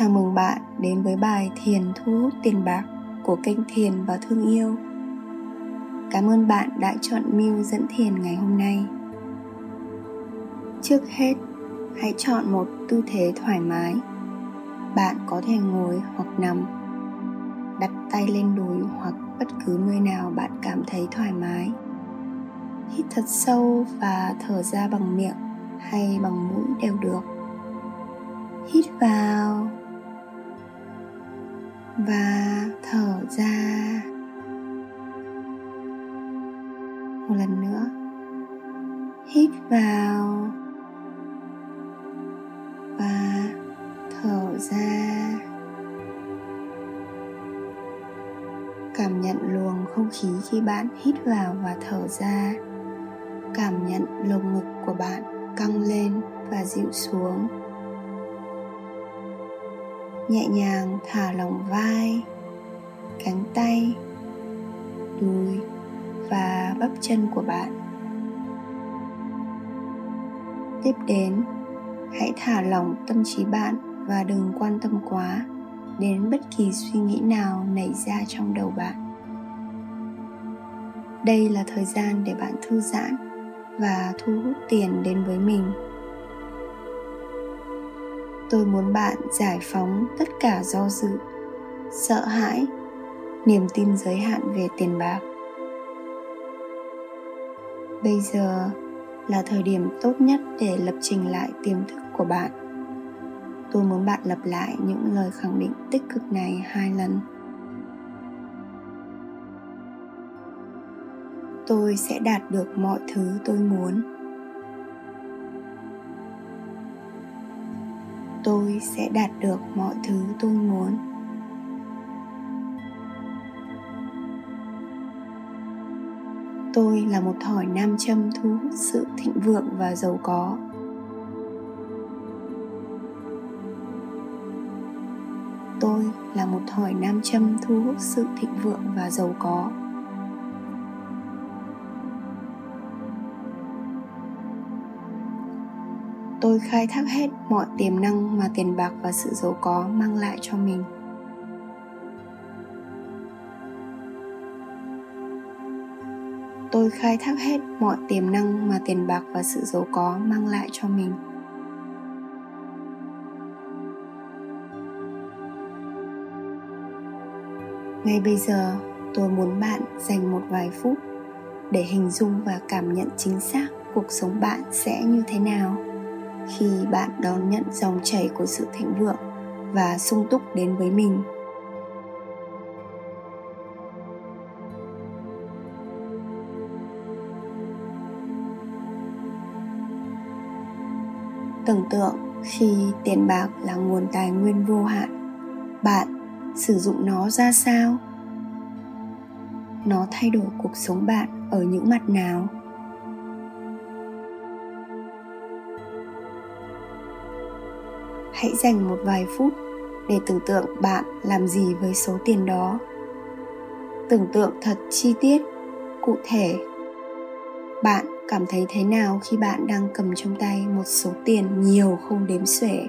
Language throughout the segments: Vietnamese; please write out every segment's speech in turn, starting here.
Chào mừng bạn đến với bài Thiền thu hút tiền bạc của kênh Thiền và Thương Yêu. Cảm ơn bạn đã chọn Mưu dẫn thiền ngày hôm nay. Trước hết, hãy chọn một tư thế thoải mái. Bạn có thể ngồi hoặc nằm, đặt tay lên đùi hoặc bất cứ nơi nào bạn cảm thấy thoải mái. Hít thật sâu và thở ra bằng miệng hay bằng mũi đều được. Hít vào và thở ra. Một lần nữa. Hít vào. Và thở ra. Cảm nhận luồng không khí khi bạn hít vào và thở ra. Cảm nhận lồng ngực của bạn căng lên và dịu xuống nhẹ nhàng thả lỏng vai, cánh tay, đùi và bắp chân của bạn. Tiếp đến, hãy thả lỏng tâm trí bạn và đừng quan tâm quá đến bất kỳ suy nghĩ nào nảy ra trong đầu bạn. Đây là thời gian để bạn thư giãn và thu hút tiền đến với mình tôi muốn bạn giải phóng tất cả do dự, sợ hãi, niềm tin giới hạn về tiền bạc. Bây giờ là thời điểm tốt nhất để lập trình lại tiềm thức của bạn. Tôi muốn bạn lặp lại những lời khẳng định tích cực này hai lần. Tôi sẽ đạt được mọi thứ tôi muốn. Tôi sẽ đạt được mọi thứ tôi muốn. Tôi là một thỏi nam châm thu hút sự thịnh vượng và giàu có. Tôi là một thỏi nam châm thu hút sự thịnh vượng và giàu có. Tôi khai thác hết mọi tiềm năng mà tiền bạc và sự giàu có mang lại cho mình. Tôi khai thác hết mọi tiềm năng mà tiền bạc và sự giàu có mang lại cho mình. Ngay bây giờ, tôi muốn bạn dành một vài phút để hình dung và cảm nhận chính xác cuộc sống bạn sẽ như thế nào khi bạn đón nhận dòng chảy của sự thịnh vượng và sung túc đến với mình. Tưởng tượng khi tiền bạc là nguồn tài nguyên vô hạn, bạn sử dụng nó ra sao? Nó thay đổi cuộc sống bạn ở những mặt nào? Hãy dành một vài phút để tưởng tượng bạn làm gì với số tiền đó. Tưởng tượng thật chi tiết, cụ thể. Bạn cảm thấy thế nào khi bạn đang cầm trong tay một số tiền nhiều không đếm xuể?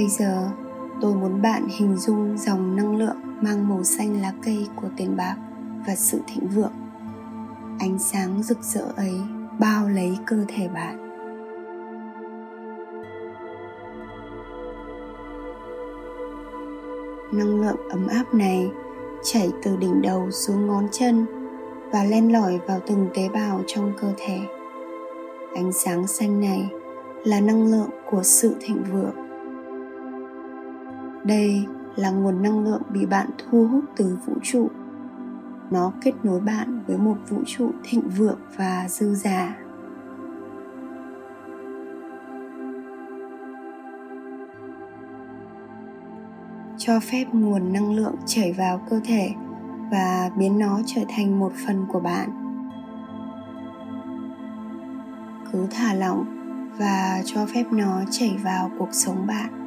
Bây giờ, tôi muốn bạn hình dung dòng năng lượng mang màu xanh lá cây của tiền bạc và sự thịnh vượng. Ánh sáng rực rỡ ấy bao lấy cơ thể bạn. Năng lượng ấm áp này chảy từ đỉnh đầu xuống ngón chân và len lỏi vào từng tế bào trong cơ thể. Ánh sáng xanh này là năng lượng của sự thịnh vượng đây là nguồn năng lượng bị bạn thu hút từ vũ trụ. Nó kết nối bạn với một vũ trụ thịnh vượng và dư giả. Cho phép nguồn năng lượng chảy vào cơ thể và biến nó trở thành một phần của bạn. Cứ thả lỏng và cho phép nó chảy vào cuộc sống bạn.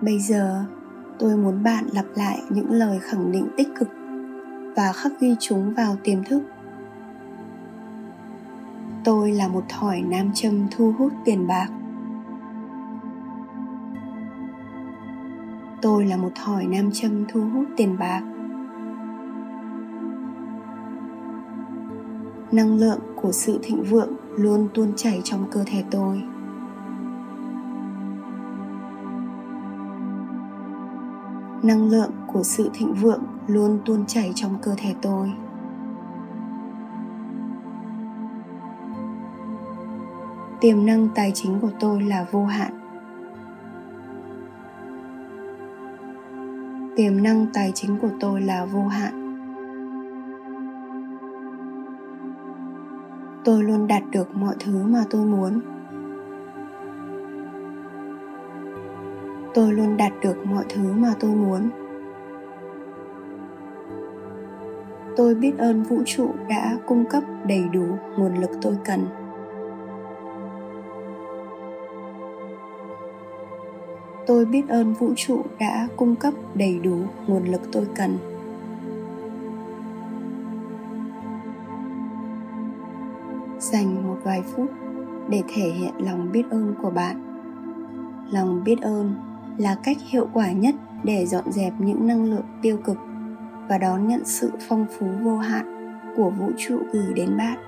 Bây giờ, tôi muốn bạn lặp lại những lời khẳng định tích cực và khắc ghi chúng vào tiềm thức. Tôi là một thỏi nam châm thu hút tiền bạc. Tôi là một thỏi nam châm thu hút tiền bạc. Năng lượng của sự thịnh vượng luôn tuôn chảy trong cơ thể tôi. Năng lượng của sự thịnh vượng luôn tuôn chảy trong cơ thể tôi. Tiềm năng tài chính của tôi là vô hạn. Tiềm năng tài chính của tôi là vô hạn. Tôi luôn đạt được mọi thứ mà tôi muốn. Tôi luôn đạt được mọi thứ mà tôi muốn. Tôi biết ơn vũ trụ đã cung cấp đầy đủ nguồn lực tôi cần. Tôi biết ơn vũ trụ đã cung cấp đầy đủ nguồn lực tôi cần. Dành một vài phút để thể hiện lòng biết ơn của bạn. Lòng biết ơn là cách hiệu quả nhất để dọn dẹp những năng lượng tiêu cực và đón nhận sự phong phú vô hạn của vũ trụ gửi đến bạn.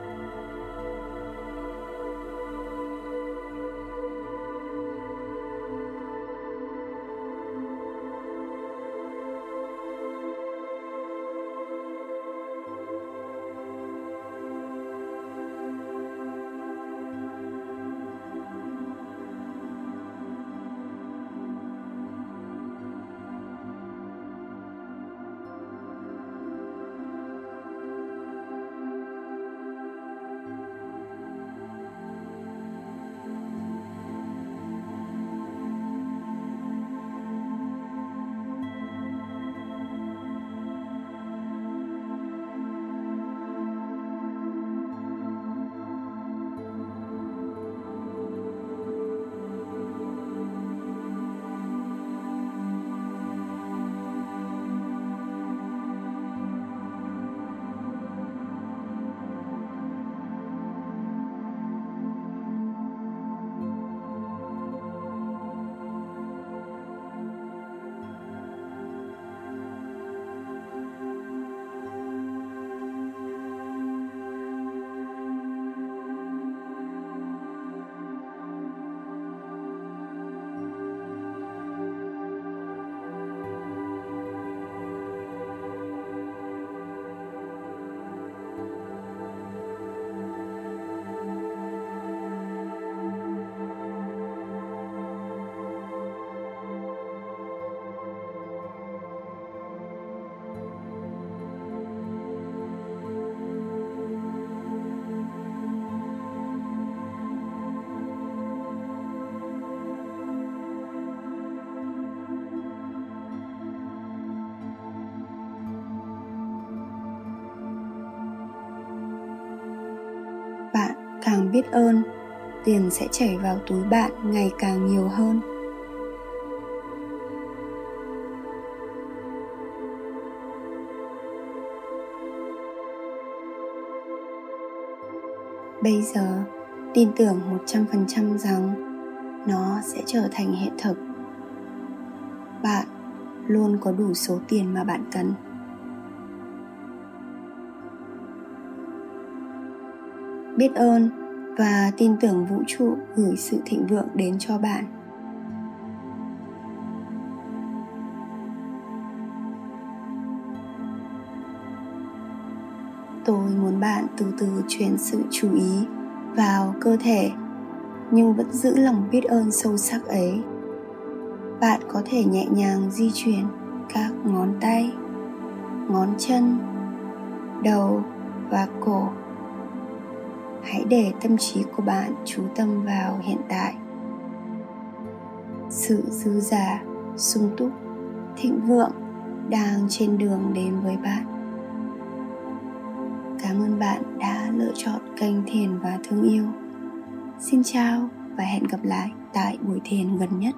Bạn càng biết ơn, tiền sẽ chảy vào túi bạn ngày càng nhiều hơn. Bây giờ, tin tưởng 100% rằng nó sẽ trở thành hiện thực. Bạn luôn có đủ số tiền mà bạn cần. Biết ơn và tin tưởng vũ trụ gửi sự thịnh vượng đến cho bạn. Tôi muốn bạn từ từ chuyển sự chú ý vào cơ thể, nhưng vẫn giữ lòng biết ơn sâu sắc ấy. Bạn có thể nhẹ nhàng di chuyển các ngón tay, ngón chân, đầu và cổ hãy để tâm trí của bạn chú tâm vào hiện tại. Sự dư giả sung túc, thịnh vượng đang trên đường đến với bạn. Cảm ơn bạn đã lựa chọn kênh thiền và thương yêu. Xin chào và hẹn gặp lại tại buổi thiền gần nhất.